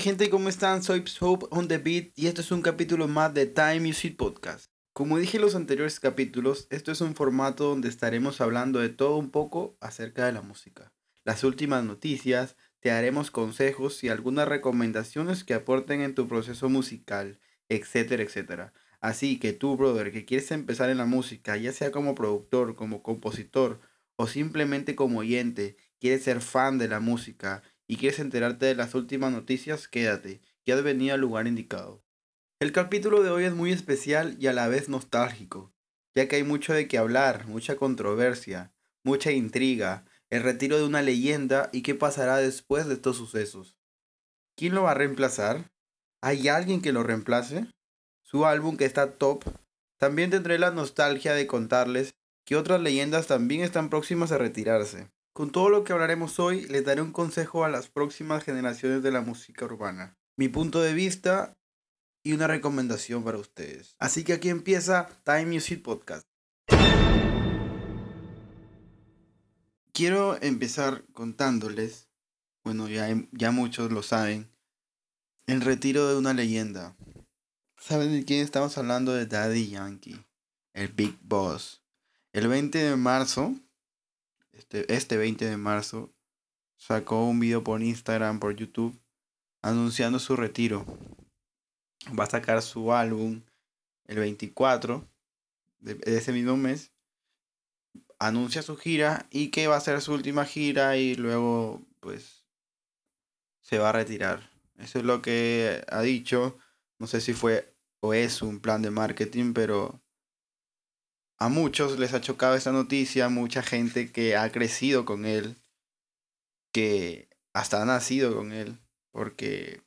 Gente, ¿cómo están? Soy Hope on the Beat y esto es un capítulo más de Time Music Podcast. Como dije en los anteriores capítulos, esto es un formato donde estaremos hablando de todo un poco acerca de la música. Las últimas noticias, te daremos consejos y algunas recomendaciones que aporten en tu proceso musical, etcétera, etcétera. Así que tú, brother, que quieres empezar en la música, ya sea como productor, como compositor o simplemente como oyente, quieres ser fan de la música y quieres enterarte de las últimas noticias, quédate, que has venido al lugar indicado. El capítulo de hoy es muy especial y a la vez nostálgico, ya que hay mucho de qué hablar, mucha controversia, mucha intriga, el retiro de una leyenda y qué pasará después de estos sucesos. ¿Quién lo va a reemplazar? ¿Hay alguien que lo reemplace? Su álbum que está top. También tendré la nostalgia de contarles que otras leyendas también están próximas a retirarse. Con todo lo que hablaremos hoy, les daré un consejo a las próximas generaciones de la música urbana, mi punto de vista y una recomendación para ustedes. Así que aquí empieza Time Music Podcast. Quiero empezar contándoles, bueno, ya, ya muchos lo saben, el retiro de una leyenda. ¿Saben de quién estamos hablando? De Daddy Yankee, el Big Boss. El 20 de marzo este, este 20 de marzo, sacó un video por Instagram, por YouTube, anunciando su retiro. Va a sacar su álbum el 24 de, ese mismo mes. Anuncia su gira y que va a ser su última gira y luego pues se va a retirar. Eso es lo que ha dicho. No sé si fue o es un plan de marketing, pero a muchos les ha chocado esta noticia, mucha gente que ha crecido con él, que hasta ha nacido con él, porque,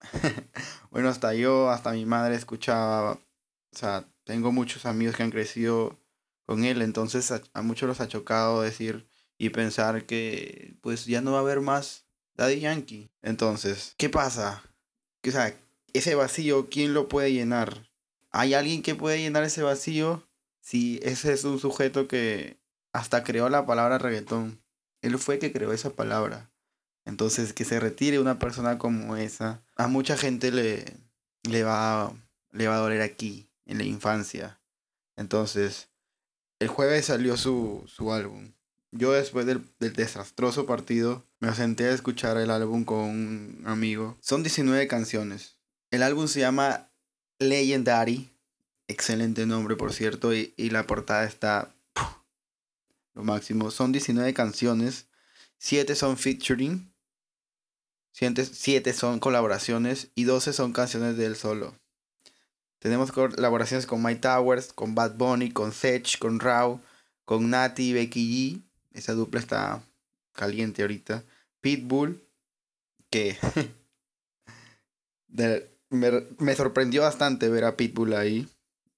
bueno, hasta yo, hasta mi madre escuchaba, o sea, tengo muchos amigos que han crecido con él, entonces a, muchos los ha chocado decir y pensar que pues ya no va a haber más Daddy Yankee. Entonces, ¿qué pasa? O sea, ese vacío, ¿quién lo puede llenar? ¿Hay alguien que puede llenar ese vacío? Sí, ese es un sujeto que hasta creó la palabra reggaetón. Él fue que creó esa palabra. Entonces, que se retire una persona como esa, a mucha gente le, le, va, le va a doler aquí, en la infancia. Entonces, el jueves salió su, su álbum. Yo después del, del, desastroso partido me senté a escuchar el álbum con un amigo. Son 19 canciones. El álbum se llama Legendary. Excelente nombre, por cierto. Y, la portada está lo máximo. Son 19 canciones. 7 son featuring. 7 son colaboraciones. Y 12 son canciones de él solo. Tenemos colaboraciones con My Towers, con Bad Bunny, con Sech, con Rao, con Nati, Becky G. Esa dupla está caliente ahorita. Pitbull, que me, me, sorprendió bastante ver a Pitbull ahí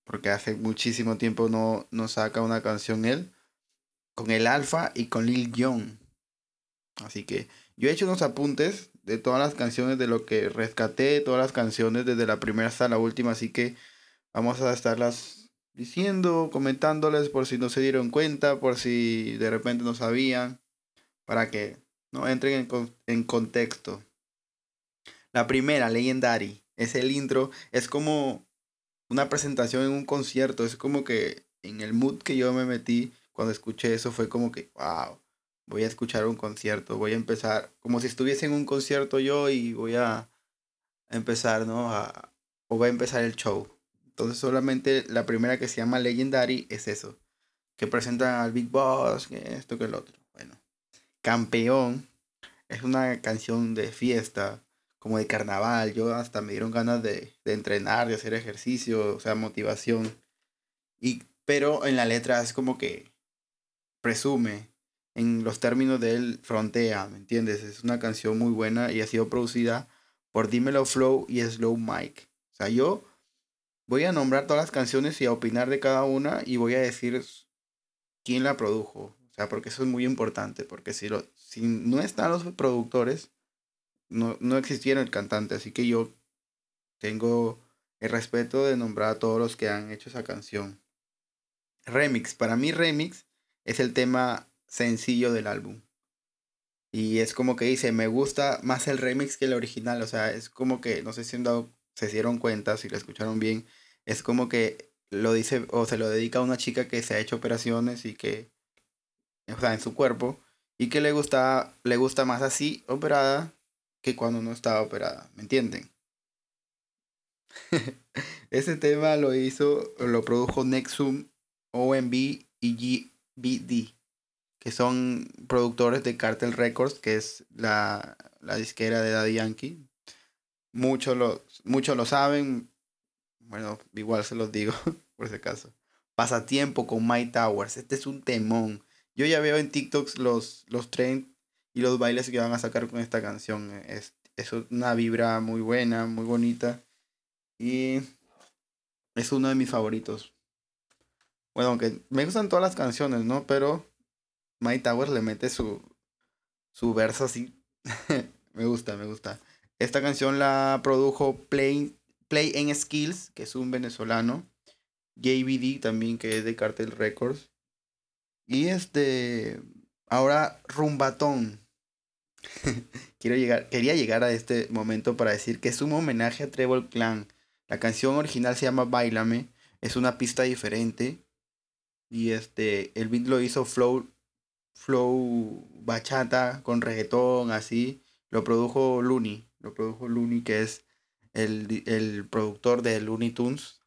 porque hace muchísimo tiempo no, no saca una canción él, con el Alfa y con Lil Jon. Así que yo he hecho unos apuntes de todas las canciones, de lo que rescaté, todas las canciones desde la primera hasta la última, así que vamos a estarlas diciendo, comentándoles por si no se dieron cuenta, por si de repente no sabían, para que no entren en, en contexto. La primera, Legendary, es el intro, es como una presentación en un concierto. Es como que en el mood que yo me metí cuando escuché eso fue como que, wow, voy a escuchar un concierto, voy a empezar, como si estuviese en un concierto yo y voy a empezar, ¿no? A, o voy a empezar el show. Entonces solamente la primera que se llama Legendary es eso, que presentan al Big Boss, que esto, que el otro. Bueno, Campeón es una canción de fiesta, como de carnaval. Yo hasta me dieron ganas de, entrenar, de hacer ejercicio, o sea, motivación. Y, pero en la letra es como que presume, en los términos de él, frontea, ¿me entiendes? Es una canción muy buena y ha sido producida por Dímelo Flow y Slow Mike. O sea, yo voy a nombrar todas las canciones y a opinar de cada una y voy a decir quién la produjo. O sea, porque eso es muy importante, porque si, lo, si no están los productores, no, no existiera el cantante, así que yo tengo el respeto de nombrar a todos los que han hecho esa canción. Remix, para mí remix es el tema sencillo del álbum. Y es como que dice, me gusta más el remix que el original. O sea, es como que, no sé si se dieron cuenta, si lo escucharon bien, es como que lo dice o se lo dedica a una chica que se ha hecho operaciones y que, o sea, en su cuerpo, y que le gusta, le gusta más así operada que cuando no estaba operada, ¿me entienden? Ese tema lo hizo, lo produjo Nexum, OMB y GBD, que son productores de Cartel Records, que es la, la disquera de Daddy Yankee. Muchos lo, muchos lo saben, bueno, igual se los digo, por ese caso. Pasatiempo con My Towers, este es un temón. Yo ya veo en TikToks los, los y los bailes que van a sacar con esta canción. Es, es una vibra muy buena, muy bonita. Y es uno de mis favoritos. Bueno, aunque me gustan todas las canciones, ¿no? Pero My Towers le mete su, su verso así. me gusta, me gusta. Esta canción la produjo Play, Play en Skills, que es un venezolano. JBD también, que es de Cartel Records. Y este. Ahora Rumbatón. Quiero llegar, quería llegar a este momento para decir que es un homenaje a Trevor Clan. La canción original se llama Bailame. Es una pista diferente. Y este, el beat lo hizo Flow, Flow Bachata con reggaetón, así. Lo produjo Looney. Lo produjo Looney, que es el, el productor de Looney Tunes.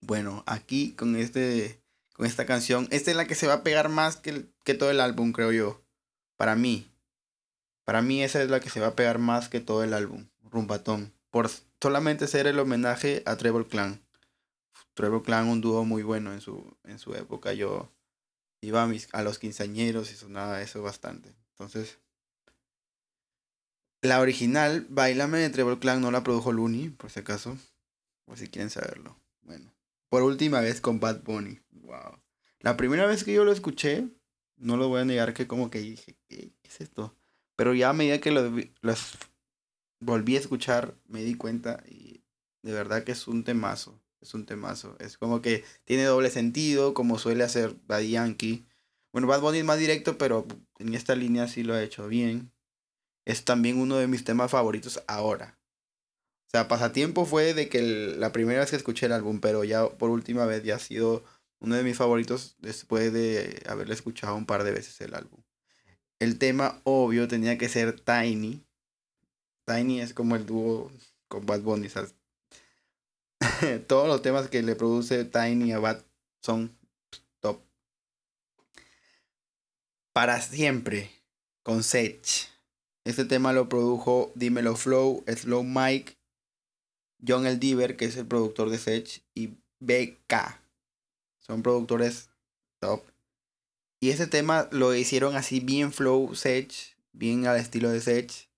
Bueno, aquí con este. Con esta canción. Esta es la que se va a pegar más que, que todo el álbum, creo yo. Para mí. Para mí esa es la que se va a pegar más que todo el álbum. Rumbatón. Por solamente ser el homenaje a Trevor Clan. Trevor Clan, un dúo muy bueno en su, en su época. Yo iba a, mis, a los quinceañeros y sonaba eso bastante. Entonces, la original, Bailame de Trevor Clan, no la produjo Looney, por si acaso. Por si quieren saberlo. Bueno, por última vez con Bad Bunny. Wow. La primera vez que yo lo escuché, no lo voy a negar que como que dije, ¿qué, es esto? Pero ya a medida que lo, los volví a escuchar, me di cuenta y de verdad que es un temazo. Es un temazo. Es como que tiene doble sentido, como suele hacer Bad Yankee. Bueno, Bad Bunny es más directo, pero en esta línea sí lo ha hecho bien. Es también uno de mis temas favoritos ahora. O sea, pasatiempo fue de que la primera vez que escuché el álbum, pero ya por última vez ya ha sido uno de mis favoritos después de haberle escuchado un par de veces el álbum. El tema obvio tenía que ser Tiny, Tiny es como el dúo con Bad Bunny, Todos los temas que le produce Tiny a Bad son top. Para siempre, con Sech. Este tema lo produjo Dímelo Flow, Slow Mike, John El Diver, que es el productor de Sech, y BK. Son productores top. Y ese tema lo hicieron así bien flow Sech, bien al estilo de Sech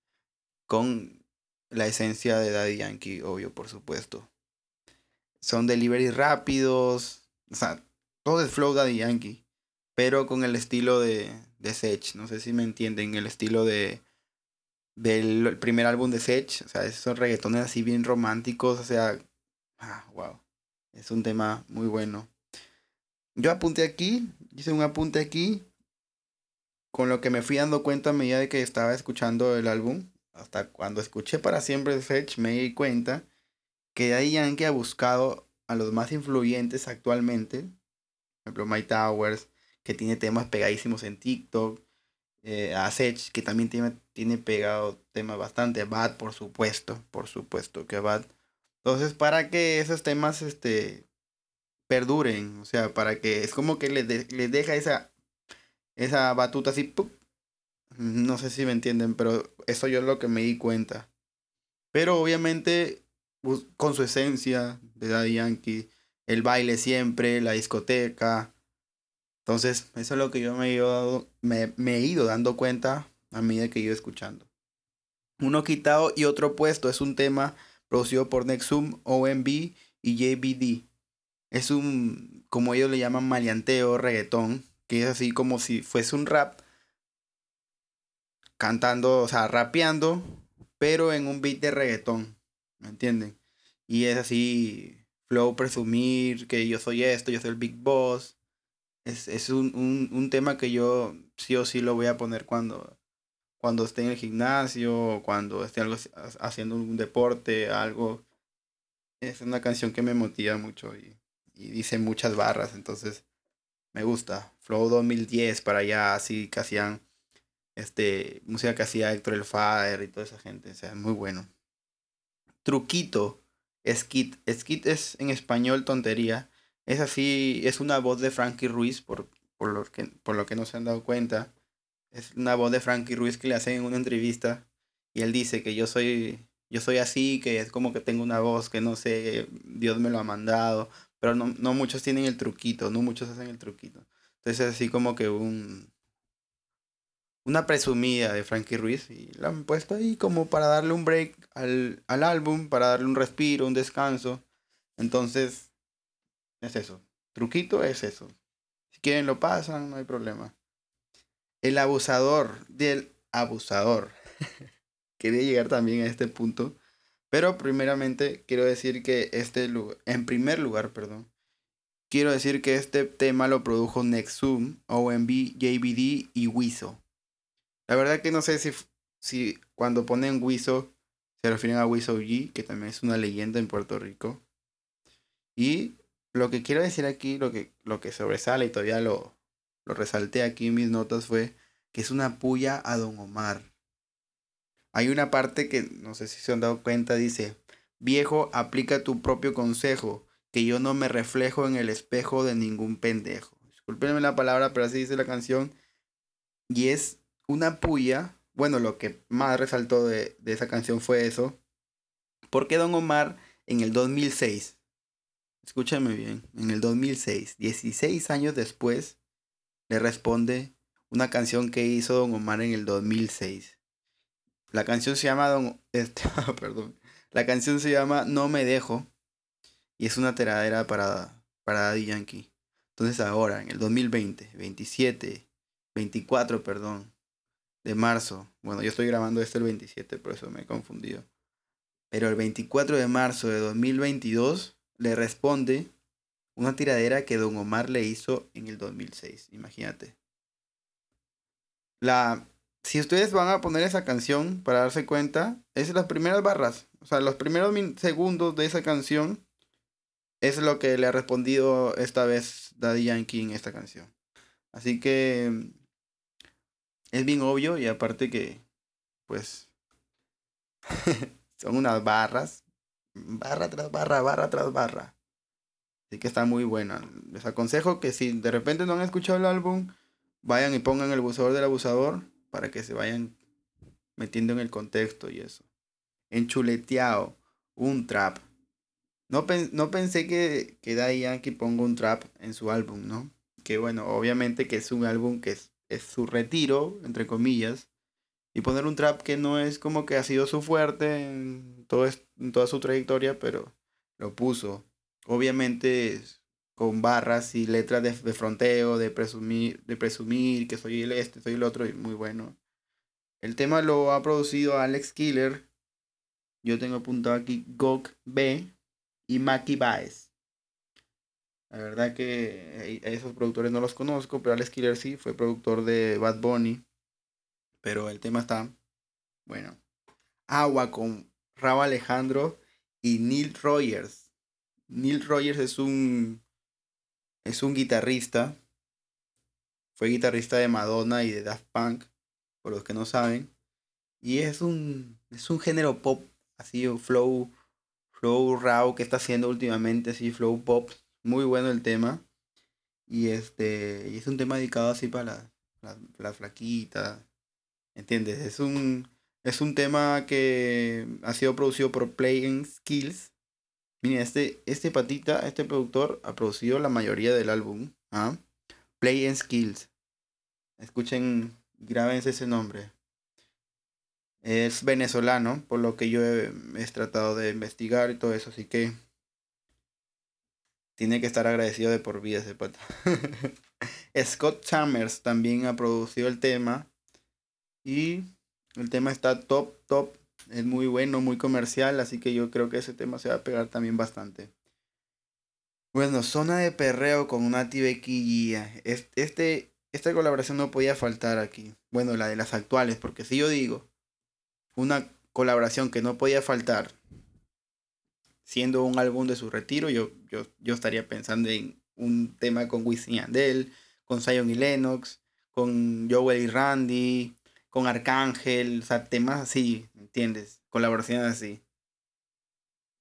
con la esencia de Daddy Yankee, obvio, por supuesto. Son deliveries rápidos, o sea, todo el flow Daddy Yankee, pero con el estilo de, de Sech, no sé si me entienden, el estilo de del primer álbum de Sech, o sea, esos reggaetones así bien románticos, o sea, ah, wow, es un tema muy bueno. Yo apunté aquí, hice un apunte aquí, con lo que me fui dando cuenta a medida de que estaba escuchando el álbum hasta cuando escuché para siempre Fetch me di cuenta que Daddy Yankee ha buscado a los más influyentes actualmente, por ejemplo My Towers, que tiene temas pegadísimos en TikTok, eh, a Sech, que también tiene, tiene pegado temas bastante, Bad por supuesto, por supuesto que Bad. Entonces, para que esos temas este, perduren, o sea, para que es como que les, les deja esa, esa batuta así, no sé si me entienden, pero eso yo es lo que me di cuenta. Pero obviamente con su esencia de Daddy Yankee, el baile siempre, la discoteca. Entonces, eso es lo que yo me he ido, me, he ido dando cuenta a medida que he ido escuchando. Uno quitado y otro puesto es un tema producido por Nexum, OMB y JBD. Es un, como ellos le llaman, maleanteo, reggaetón, que es así como si fuese un rap, cantando, o sea, rapeando, pero en un beat de reggaetón, ¿me entienden? Y es así, flow presumir que yo soy esto, yo soy el Big Boss. Es, un, un, un, tema que yo sí o sí lo voy a poner cuando, cuando esté en el gimnasio, cuando esté algo, haciendo un deporte, algo. Es una canción que me motiva mucho y, y dice muchas barras, entonces me gusta. Flow 2010 para allá, así que hacían este, música que hacía Héctor El Fader y toda esa gente, o sea, es muy bueno. Truquito, Skit. Skit es en español tontería. Es así, es una voz de Frankie Ruiz, por, por, lo que, por lo que no se han dado cuenta. Es una voz de Frankie Ruiz que le hacen en una entrevista y él dice que yo soy, yo soy así, que es como que tengo una voz que no sé, Dios me lo ha mandado, pero no, no muchos tienen el truquito, no muchos hacen el truquito. Entonces es así como que un, una presumida de Frankie Ruiz y la han puesto ahí como para darle un break al, al álbum, para darle un respiro, un descanso. Entonces, es eso. Truquito es eso. Si quieren lo pasan, no hay problema. El abusador del abusador. Quería llegar también a este punto. Pero primeramente quiero decir que este en primer lugar, perdón, quiero decir que este tema lo produjo Nexum, OMB, JBD y Wiso. La verdad que no sé si, si cuando ponen Wiso se refieren a Wiso G, que también es una leyenda en Puerto Rico. Y lo que quiero decir aquí, lo que, lo que sobresale y todavía lo, lo resalté aquí en mis notas fue que es una puya a Don Omar. Hay una parte que no sé si se han dado cuenta, dice, viejo, aplica tu propio consejo, que yo no me reflejo en el espejo de ningún pendejo. Disculpenme la palabra, pero así dice la canción. Y es una puya, bueno, lo que más resaltó de, esa canción fue eso, porque Don Omar en el 2006, escúchame bien, en el 2006, 16 años después, le responde una canción que hizo Don Omar en el 2006. La canción se llama Don, este, perdón, la canción se llama No me dejo y es una teradera para, para Daddy Yankee. Entonces ahora, en el 2020, 27, 24, perdón, de marzo. Bueno, yo estoy grabando esto el 27, por eso me he confundido. Pero el 24 de marzo de 2022 le responde una tiradera que Don Omar le hizo en el 2006. Imagínate. La, si ustedes van a poner esa canción para darse cuenta, es las primeras barras. O sea, los primeros segundos de esa canción es lo que le ha respondido esta vez Daddy Yankee en esta canción. Así que es bien obvio y aparte que, pues, son unas barras, barra tras barra, barra tras barra. Así que está muy buena. Les aconsejo que si de repente no han escuchado el álbum, vayan y pongan el abusador del abusador para que se vayan metiendo en el contexto y eso. Enchuleteado, un trap. No, no pensé que, que Daddy Yankee ponga un trap en su álbum, ¿no? Que bueno, obviamente que es un álbum que es su retiro, entre comillas, y poner un trap que no es como que ha sido su fuerte en, en toda su trayectoria, pero lo puso. Obviamente con barras y letras de, fronteo, de presumir, de presumir que soy el este, soy el otro, y muy bueno. El tema lo ha producido Alex Killer. Yo tengo apuntado aquí Gok B y Maki Baez. La verdad que a esos productores no los conozco, pero Alex Killer sí, fue productor de Bad Bunny. Pero el tema está, bueno, Agua con Rabo Alejandro y Neil Rogers. Neil Rogers es un, es un guitarrista. Fue guitarrista de Madonna y de Daft Punk, por los que no saben. Y es un, es un género pop, así, flow, flow raw que está haciendo últimamente, así, flow pop muy bueno el tema. Y este y es un tema dedicado así para la, la, flaquita. ¿Entiendes? Es un, es un tema que ha sido producido por Playing Skills. Miren, este, este patita, este productor, ha producido la mayoría del álbum. ¿ah? Play Skills. Escuchen, grábense ese nombre. Es venezolano, por lo que yo he tratado de investigar y todo eso, así que tiene que estar agradecido de por vida ese pata. Scott Chambers también ha producido el tema. Y el tema está top, top. Es muy bueno, muy comercial. Así que yo creo que ese tema se va a pegar también bastante. Bueno, zona de perreo con una Becky Este, esta colaboración no podía faltar aquí. Bueno, la de las actuales, porque si yo digo una colaboración que no podía faltar, siendo un álbum de su retiro, yo, yo, yo estaría pensando en un tema con Wisin y Andel, con Zion y Lennox, con Joel y Randy, con Arcángel, o sea, temas así, ¿entiendes? Colaboraciones así.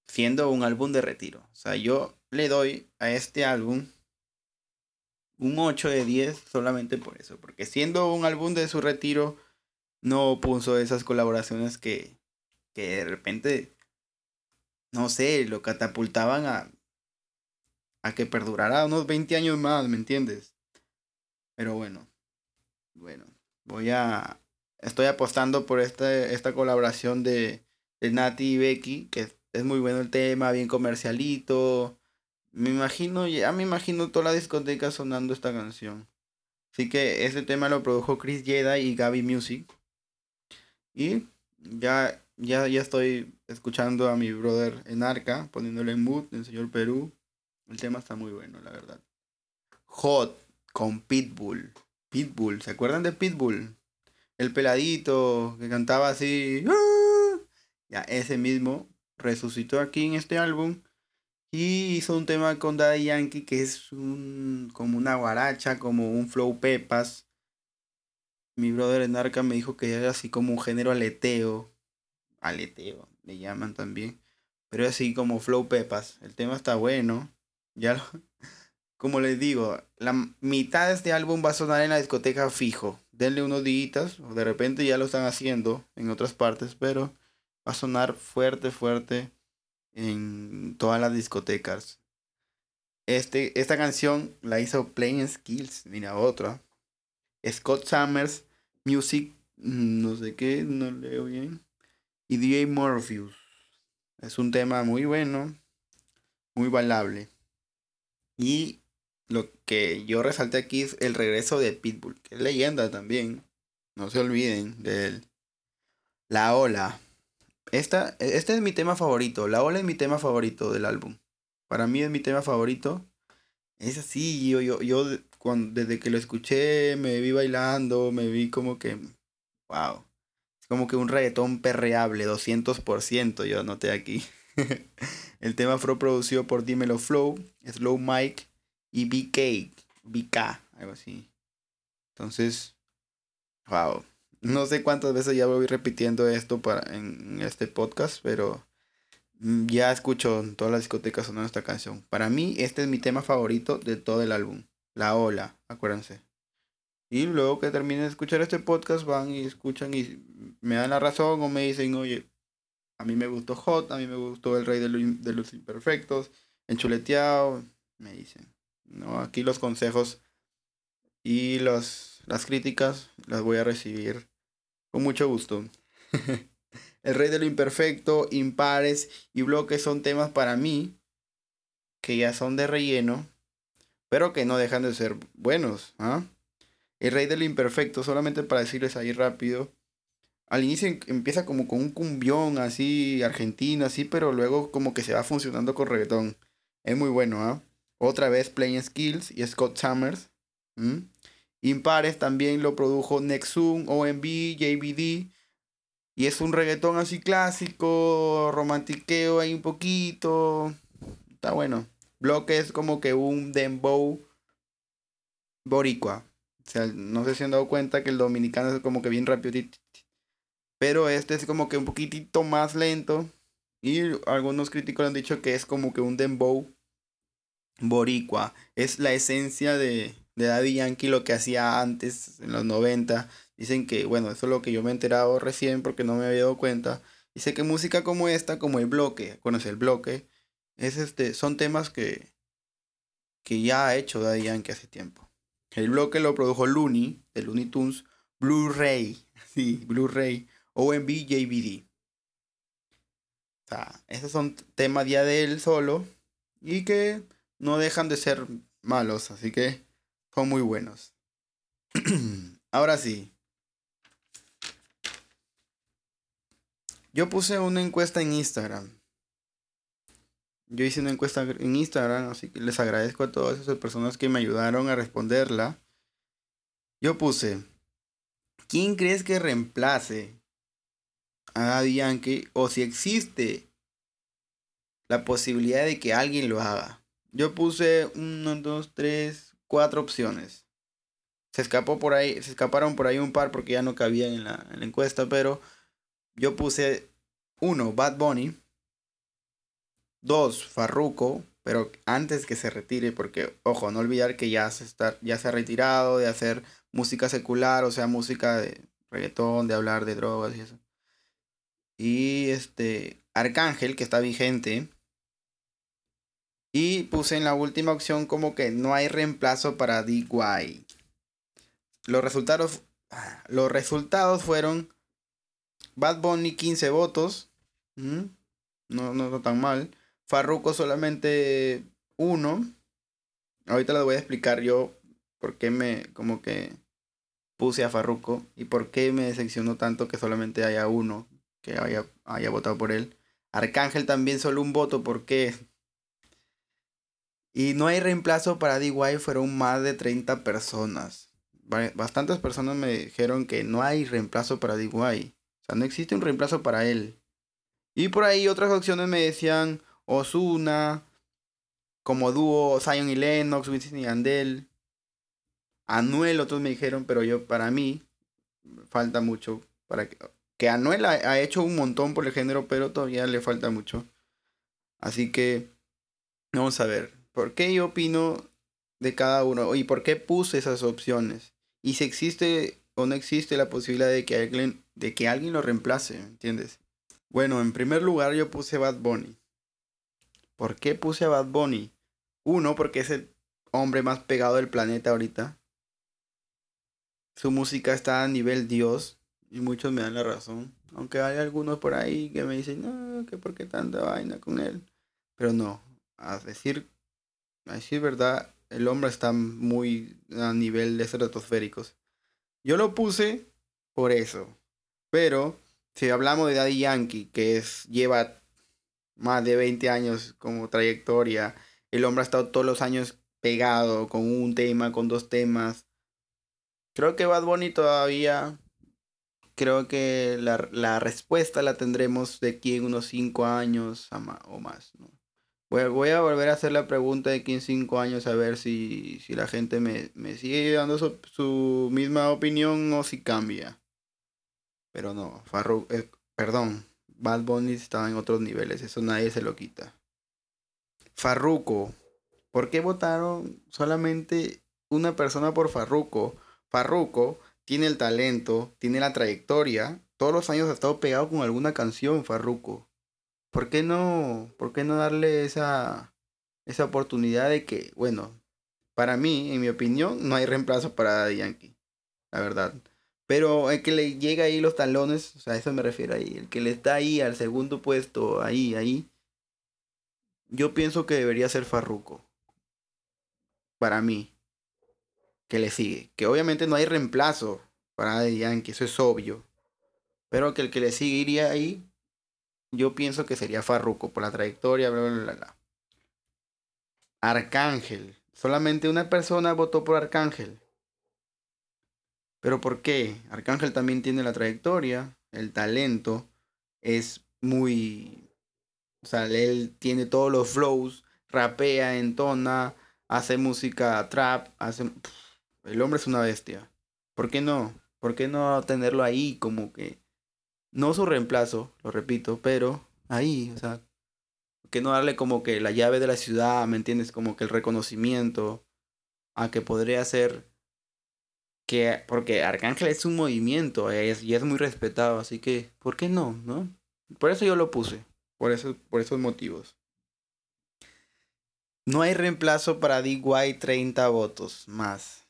Siendo un álbum de retiro. O sea, yo le doy a este álbum un 8 de 10 solamente por eso. Porque siendo un álbum de su retiro, no puso esas colaboraciones que, que de repente, no sé, lo catapultaban a, a que perdurara unos 20 años más, ¿me entiendes? Pero bueno, bueno, voy a, estoy apostando por esta, esta colaboración de, de Nati y Becky, que es muy bueno el tema, bien comercialito. Me imagino, ya me imagino toda la discoteca sonando esta canción. Así que ese tema lo produjo Chris Jedi y Gaby Music. Y ya, ya, ya estoy escuchando a mi brother en Arca, poniéndole en mood, en Señor Perú. El tema está muy bueno, la verdad. Hot con Pitbull. Pitbull, ¿se acuerdan de Pitbull? El peladito que cantaba así. ¡Ah! Ya, ese mismo resucitó aquí en este álbum. Y hizo un tema con Daddy Yankee que es un, como una guaracha, como un flow pepas. Mi brother en Arca me dijo que era así como un género aleteo. Aleteo, le llaman también. Pero así como flow pepas. El tema está bueno. Ya como les digo, la mitad de este álbum va a sonar en la discoteca fijo. Denle unos días, o de repente ya lo están haciendo en otras partes, pero va a sonar fuerte, fuerte en todas las discotecas. Este, esta canción la hizo Playing Skills, mira otra. Scott Summers, Music, mm, no sé qué, no leo bien. Y DJ Morpheus. Es un tema muy bueno, muy bailable. Y lo que yo resalté aquí es el regreso de Pitbull, que es leyenda también. No se olviden de él. La ola. Esta, este es mi tema favorito. La ola es mi tema favorito del álbum. Para mí es mi tema favorito. Es así, yo, yo, yo cuando, desde que lo escuché me vi bailando, me vi como que, wow. Como que un reggaetón perreable, 200%, yo noté aquí. El tema fue producido por Dímelo Flow, Slow Mike y BK, BK, algo así. Entonces, wow. No sé cuántas veces ya voy repitiendo esto para, en este podcast, pero ya escucho en todas las discotecas sonando esta canción. Para mí, este es mi tema favorito de todo el álbum. La ola, acuérdense. Y luego que terminen de escuchar este podcast, van y escuchan y me dan la razón o me dicen, oye, a mí me gustó Hot, a mí me gustó El Rey de los Imperfectos, Enchuleteado, me dicen. No, aquí los consejos y las críticas las voy a recibir con mucho gusto. El rey de lo imperfecto, impares y bloques son temas para mí que ya son de relleno, pero que no dejan de ser buenos. ¿ah? El rey de lo imperfecto, solamente para decirles ahí rápido. Al inicio em, empieza como con un cumbión así, argentino, así, pero luego como que se va funcionando con reggaetón. Es muy bueno, ¿ah? Otra vez Playing Skills y Scott Summers. Impares también lo produjo Nexum, OMB, JBD. Y es un reggaetón así clásico, romantiqueo ahí un poquito. Está bueno. Bloque es como que un dembow boricua. O sea, no sé si han dado cuenta que el dominicano es como que bien rápido. Pero este es como que un poquitito más lento. Y algunos críticos han dicho que es como que un dembow boricua. Es la esencia de, de Daddy Yankee lo que hacía antes, en los 90. Dicen que, bueno, eso es lo que yo me he enterado recién porque no me había dado cuenta. Dice que música como esta, como el bloque, conoce el bloque, es este, son temas que, que ya ha hecho Daddy Yankee hace tiempo. El bloque lo produjo Looney, de Looney Tunes, Blu-ray, sí, Blu-ray, OMB JVD. O sea, esos son temas ya de él solo y que no dejan de ser malos, así que son muy buenos. Ahora sí. Yo puse una encuesta en Instagram. Yo hice una encuesta en Instagram, así que les agradezco a todas esas personas que me ayudaron a responderla. Yo puse, ¿quién crees que reemplace a Daddy Yankee o si existe la posibilidad de que alguien lo haga? Yo puse uno, dos, tres, cuatro opciones. Se escapó por ahí, se escaparon por ahí un par porque ya no cabían en la, en la encuesta, pero yo puse uno, Bad Bunny. Dos, Farruko, pero antes que se retire, porque, ojo, no olvidar que ya se, está, ya se ha retirado de hacer música secular, o sea, música de reggaetón, de hablar de drogas y eso. Y este, Arcángel, que está vigente. Y puse en la última opción como que no hay reemplazo para DY. Los resultados, los resultados fueron Bad Bunny 15 votos. No, no, no tan mal. Farruko solamente uno. Ahorita les voy a explicar yo por qué me como que puse a Farruko y por qué me decepcionó tanto que solamente haya uno que haya, haya votado por él. Arcángel también solo un voto, ¿por qué? Y no hay reemplazo para DY, fueron más de 30 personas. Bastantes personas me dijeron que no hay reemplazo para DY. O sea, no existe un reemplazo para él. Y por ahí otras opciones me decían Osuna, como dúo Zion y Lennox, Winston y Andel. Anuel, otros me dijeron, pero yo, para mí, falta mucho. Para que, que Anuel ha, hecho un montón por el género, pero todavía le falta mucho. Así que, vamos a ver, ¿por qué yo opino de cada uno? Y por qué puse esas opciones. Y si existe o no existe la posibilidad de que alguien, de que alguien lo reemplace, ¿entiendes? Bueno, en primer lugar yo puse Bad Bunny. ¿Por qué puse a Bad Bunny? Uno, porque es el hombre más pegado del planeta ahorita. Su música está a nivel Dios. Y muchos me dan la razón. Aunque hay algunos por ahí que me dicen, no, que por qué tanta vaina con él. Pero no, a decir, a decir verdad, el hombre está muy a nivel de estratosféricos. Yo lo puse por eso. Pero si hablamos de Daddy Yankee, que lleva más de 20 años como trayectoria. El hombre ha estado todos los años pegado con un tema, con dos temas. Creo que Bad Bunny todavía, creo que la, respuesta la tendremos de aquí en unos 5 años o más. Voy, a volver a hacer la pregunta de aquí en 5 años a ver si, si la gente me, sigue dando su, misma opinión o si cambia. Pero no, Farru, eh, perdón, Bad Bunny estaba en otros niveles, eso nadie se lo quita. Farruko. ¿Por qué votaron solamente una persona por Farruko? Farruko tiene el talento, tiene la trayectoria. Todos los años ha estado pegado con alguna canción, Farruko. ¿Por qué no, por qué no darle esa, esa oportunidad de que, bueno, para mí, en mi opinión, no hay reemplazo para Daddy Yankee. La verdad. Pero el que le llega ahí los talones, o sea, eso me refiero ahí, el que le está ahí al segundo puesto, ahí, ahí, yo pienso que debería ser Farruko. Para mí. Que le sigue. Que obviamente no hay reemplazo para Daddy Yankee, eso es obvio. Pero que el que le sigue iría ahí, yo pienso que sería Farruko por la trayectoria, bla, bla, bla, bla. Arcángel. Solamente una persona votó por Arcángel. Pero ¿por qué? Arcángel también tiene la trayectoria, el talento, es muy... O sea, él tiene todos los flows, rapea, entona, hace música trap, hace... el hombre es una bestia. ¿Por qué no? ¿Por qué no tenerlo ahí como que... No su reemplazo, lo repito, pero ahí, o sea, ¿por qué no darle como que la llave de la ciudad, ¿me entiendes? Como que el reconocimiento a que podría ser que porque Arcángel es un movimiento es, y es muy respetado, así que, ¿por qué no? ¿No? Por eso yo lo puse, por, eso, por esos motivos. No hay reemplazo para DY 30 votos más.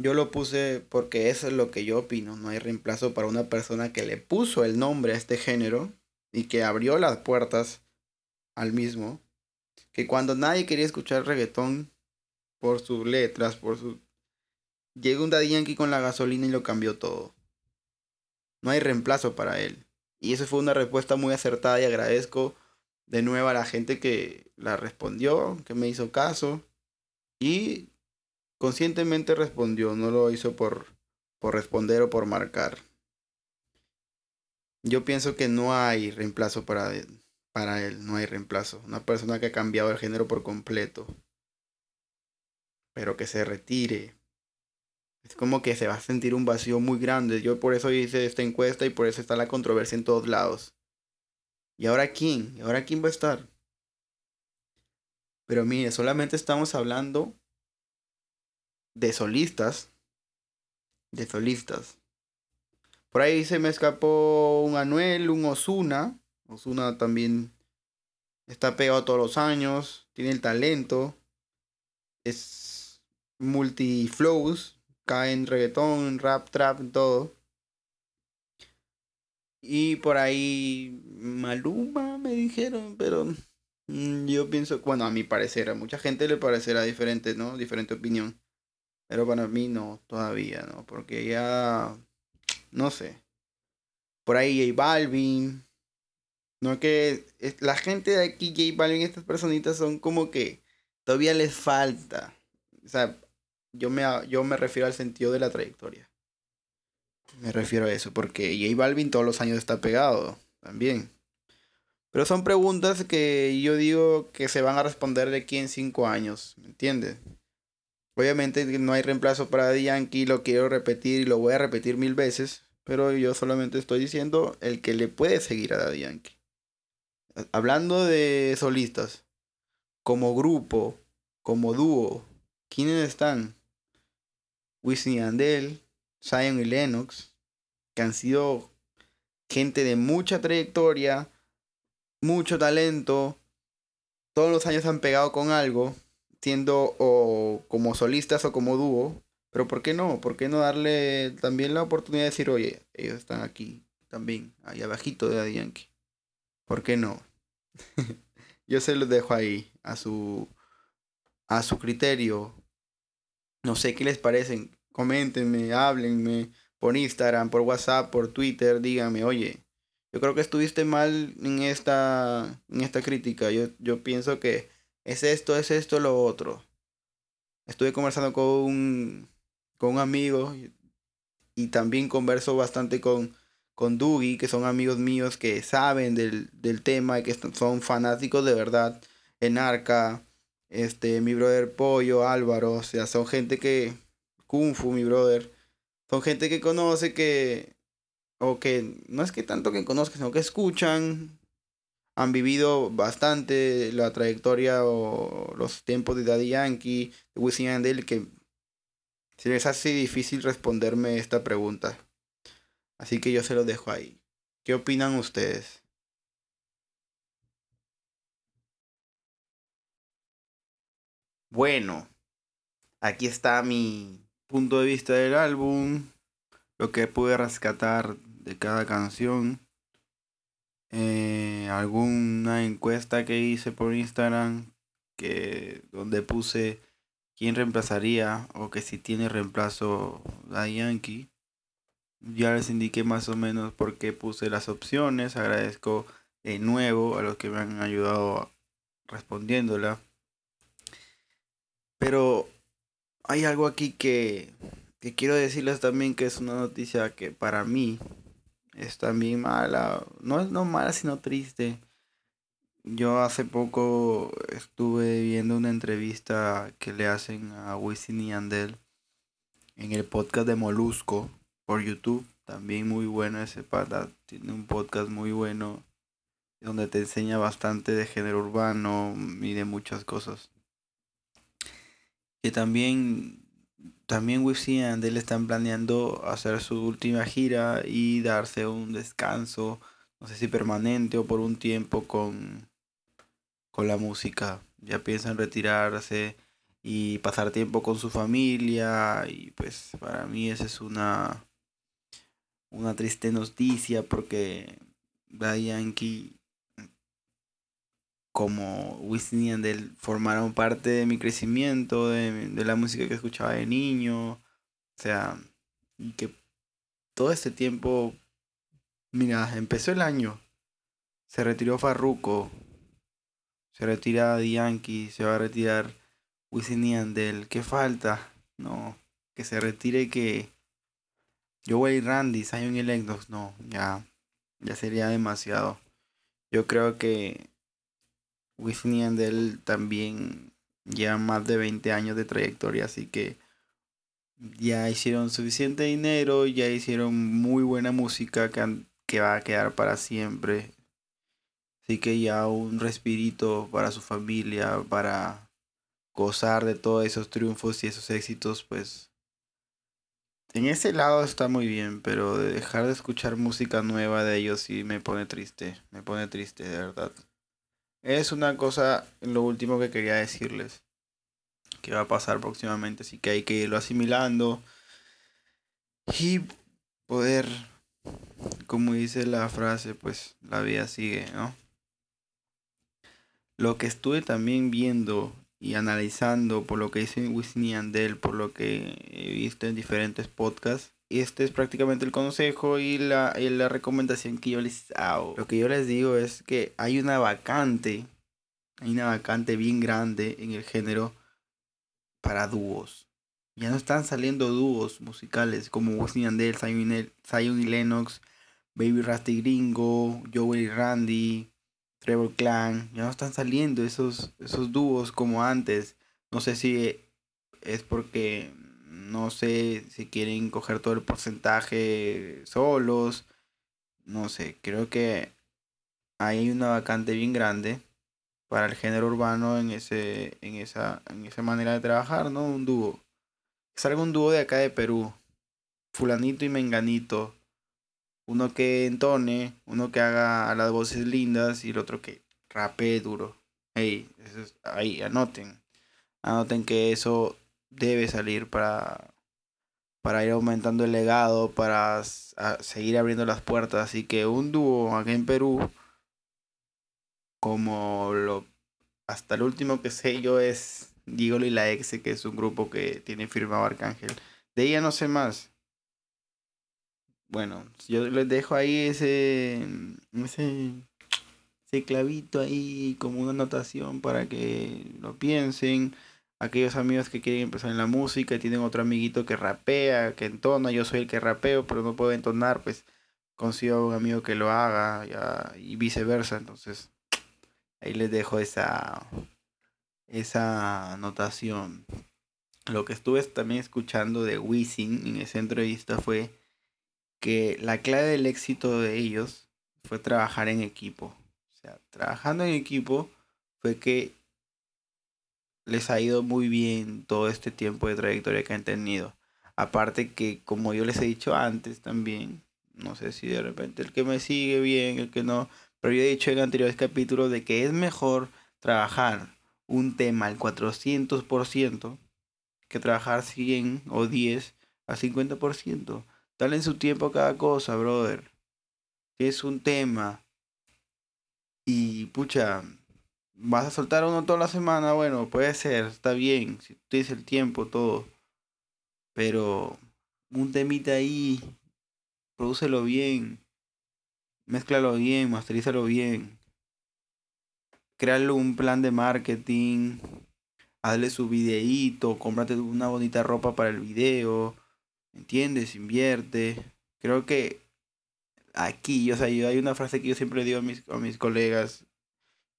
Yo lo puse porque eso es lo que yo opino. No hay reemplazo para una persona que le puso el nombre a este género y que abrió las puertas al mismo. Que cuando nadie quería escuchar reggaetón, por sus letras, por su... Llega un Daddy Yankee con la gasolina y lo cambió todo. No hay reemplazo para él. Y eso fue una respuesta muy acertada y agradezco de nuevo a la gente que la respondió, que me hizo caso. Y conscientemente respondió, no lo hizo por, por responder o por marcar. Yo pienso que no hay reemplazo para él, para él, no hay reemplazo. Una persona que ha cambiado el género por completo. Pero que se retire. Es como que se va a sentir un vacío muy grande. Yo por eso hice esta encuesta y por eso está la controversia en todos lados. ¿Y ahora quién? ¿Y ahora quién va a estar? Pero mire, solamente estamos hablando de solistas. De solistas. Por ahí se me escapó un Anuel, un Osuna. Osuna también está pegado todos los años. Tiene el talento. Es multi-flows. Cae en reggaetón, rap, trap, todo. Y por ahí Maluma me dijeron, pero mm, yo pienso, bueno, a mi parecer, a mucha gente le parecerá diferente, ¿no? Diferente opinión. Pero para mí no, todavía, ¿no? Porque ya, no sé. Por ahí J Balvin. No que la gente de aquí, J Balvin, estas personitas son como que todavía les falta. O sea, yo me, yo me refiero al sentido de la trayectoria. Me refiero a eso, porque J Balvin todos los años está pegado, también. Pero son preguntas que yo digo que se van a responder de aquí en cinco años, ¿me entiendes? Obviamente no hay reemplazo para Yankee, lo quiero repetir y lo voy a repetir mil veces, pero yo solamente estoy diciendo el que le puede seguir a Daddy Yankee. Hablando de solistas, como grupo, como dúo, ¿quiénes están? Wisin Andel, Zion y Lennox, que han sido gente de mucha trayectoria, mucho talento, todos los años han pegado con algo, siendo o como solistas o como dúo, pero ¿por qué no? ¿Por qué no darle también la oportunidad de decir, oye, ellos están aquí también, ahí abajito de Daddy? ¿Por qué no? Yo se los dejo ahí, a su, a su criterio. No sé qué les parecen. Coméntenme, háblenme por Instagram, por WhatsApp, por Twitter. Díganme, oye, yo creo que estuviste mal en esta, en esta crítica. Yo, yo pienso que es esto, es esto, lo otro. Estuve conversando con un, con un amigo y, también converso bastante con, con Dougie, que son amigos míos que saben del, del tema y que son fanáticos de verdad. En Arca, este, mi brother Pollo, Álvaro, o sea, son gente que, Kung Fu, mi brother, son gente que conoce que, o que no es que tanto que conozcan, sino que escuchan han vivido bastante la trayectoria o los tiempos de Daddy Yankee, de Wisin Yandel, que se les hace difícil responderme esta pregunta. Así que yo se lo dejo ahí. ¿Qué opinan ustedes? Bueno, aquí está mi punto de vista del álbum, lo que pude rescatar de cada canción eh, alguna encuesta que hice por Instagram que donde puse quién reemplazaría o que si tiene reemplazo a Yankee. Ya les indiqué más o menos por qué puse las opciones. Agradezco de nuevo a los que me han ayudado respondiéndola. Pero hay algo aquí que, que quiero decirles también que es una noticia que para mí es también mala. No es no mala, sino triste. Yo hace poco estuve viendo una entrevista que le hacen a Wisin y Andel en el podcast de Molusco por YouTube. También muy bueno ese pata. Tiene un podcast muy bueno donde te enseña bastante de género urbano y de muchas cosas. Que también también Wisin y Andel están planeando hacer su última gira y darse un descanso, no sé si permanente o por un tiempo con, con la música. Ya piensan retirarse y pasar tiempo con su familia y pues para mí esa es una una triste noticia porque Yankee como Wisin y Andel formaron parte de mi crecimiento, de, la música que escuchaba de niño. O sea, y que todo este tiempo, mira, empezó el año, se retiró Farruko, se retira Yankee, se va a retirar Wisin y Andel. ¿Qué falta? no, que se retire que Joey Randy, Zion y Lennox, no, ya, ya sería demasiado. Yo creo que Wisin y también llevan más de 20 años de trayectoria, así que ya hicieron suficiente dinero, ya hicieron muy buena música que, que va a quedar para siempre. Así que ya un respirito para su familia, para gozar de todos esos triunfos y esos éxitos, pues en ese lado está muy bien, pero de dejar de escuchar música nueva de ellos sí me pone triste, me pone triste, de verdad. Es una cosa, lo último que quería decirles, que va a pasar próximamente, así que hay que irlo asimilando y poder, como dice la frase, pues la vida sigue, ¿no? Lo que estuve también viendo y analizando por lo que dice Wisin y Andel, por lo que he visto en diferentes podcasts, este es prácticamente el consejo y la, y la recomendación que yo les hago. Lo que yo les digo es que hay una vacante, hay una vacante bien grande en el género para dúos. Ya no están saliendo dúos musicales como Wisin y Andel, Zion y Lennox, Baby Rasty Gringo, Joey y Randy, Trevor Clan, ya no están saliendo esos, esos dúos como antes. No sé si es porque no sé si quieren coger todo el porcentaje solos. No sé, creo que hay una vacante bien grande para el género urbano en ese en esa en esa manera de trabajar, ¿no? Un dúo. Salga un dúo de acá de Perú. Fulanito y Menganito uno que entone, uno que haga las voces lindas y el otro que rape duro. Hey, ahí, anoten. Anoten que eso debe salir para, para ir aumentando el legado, para seguir abriendo las puertas. Así que un dúo aquí en Perú, como lo hasta el último que sé yo es Diego y la Exe, que es un grupo que tiene firmado Arcángel. De ella no sé más bueno, yo les dejo ahí ese, ese, ese clavito ahí como una anotación para que lo piensen. Aquellos amigos que quieren empezar en la música y tienen otro amiguito que rapea, que entona, yo soy el que rapeo, pero no puedo entonar, pues consigo un amigo que lo haga y viceversa. Entonces, ahí les dejo esa, esa anotación. Lo que estuve también escuchando de Wisin en esa entrevista fue que la clave del éxito de ellos fue trabajar en equipo. O sea, trabajando en equipo fue que les ha ido muy bien todo este tiempo de trayectoria que han tenido. Aparte que, como yo les he dicho antes también, no sé si de repente el que me sigue bien, el que no, pero yo he dicho en anteriores capítulos de que es mejor trabajar un tema al 400% que trabajar 100 o 10 a 50%. Dale en su tiempo a cada cosa, brother. Es un tema. Y pucha, vas a soltar uno toda la semana, bueno, puede ser, está bien, si tienes el tiempo, todo. Pero un temita ahí, prodúcelo bien, mézclalo bien, masterízalo bien. Créalo un plan de marketing, hazle su videíto, cómprate una bonita ropa para el video ¿Entiendes? Invierte. Creo que aquí, o sea, yo, hay una frase que yo siempre digo a mis, a mis colegas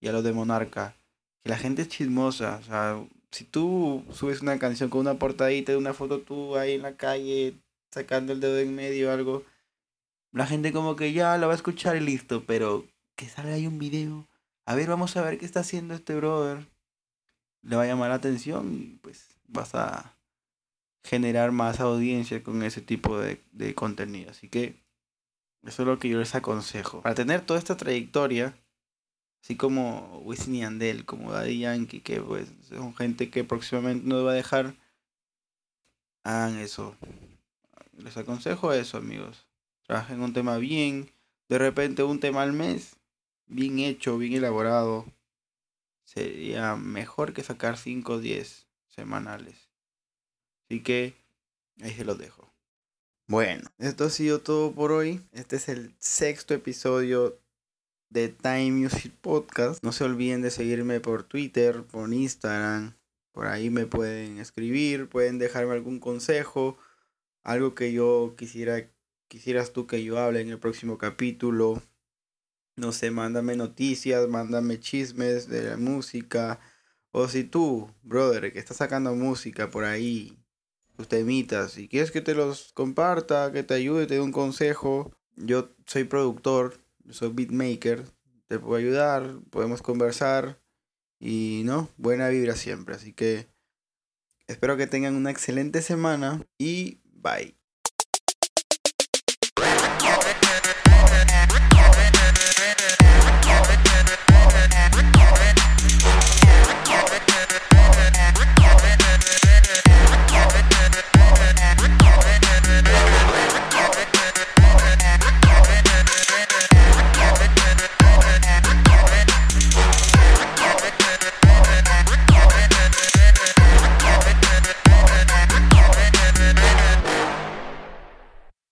y a los de Monarca, que la gente es chismosa. O sea, si tú subes una canción con una portadita de una foto tú ahí en la calle, sacando el dedo en medio o algo, la gente como que ya lo va a escuchar y listo, pero que salga ahí un video. A ver, vamos a ver qué está haciendo este brother. Le va a llamar la atención y pues vas a generar más audiencia con ese tipo de, contenido. Así que eso es lo que yo les aconsejo. Para tener toda esta trayectoria, así como Wisin y Andel, como Daddy Yankee, que pues son gente que próximamente nos va a dejar, hagan eso. Les aconsejo eso, amigos. Trabajen un tema bien, de repente un tema al mes, bien hecho, bien elaborado. Sería mejor que sacar 5 o 10 semanales. Así que ahí se los dejo. Bueno, esto ha sido todo por hoy. Este es el sexto episodio de Time Music Podcast. No se olviden de seguirme por Twitter, por Instagram, Por ahí me pueden escribir, pueden dejarme algún consejo, algo que yo quisiera, quisieras tú que yo hable en el próximo capítulo. No sé, mándame noticias, mándame chismes de la música. O si tú, brother, que estás sacando música por ahí, tus temitas, si quieres que te los comparta, que te ayude, te dé un consejo, yo soy productor, soy beatmaker, te puedo ayudar, podemos conversar y no, buena vibra siempre. Así que espero que tengan una excelente semana y bye.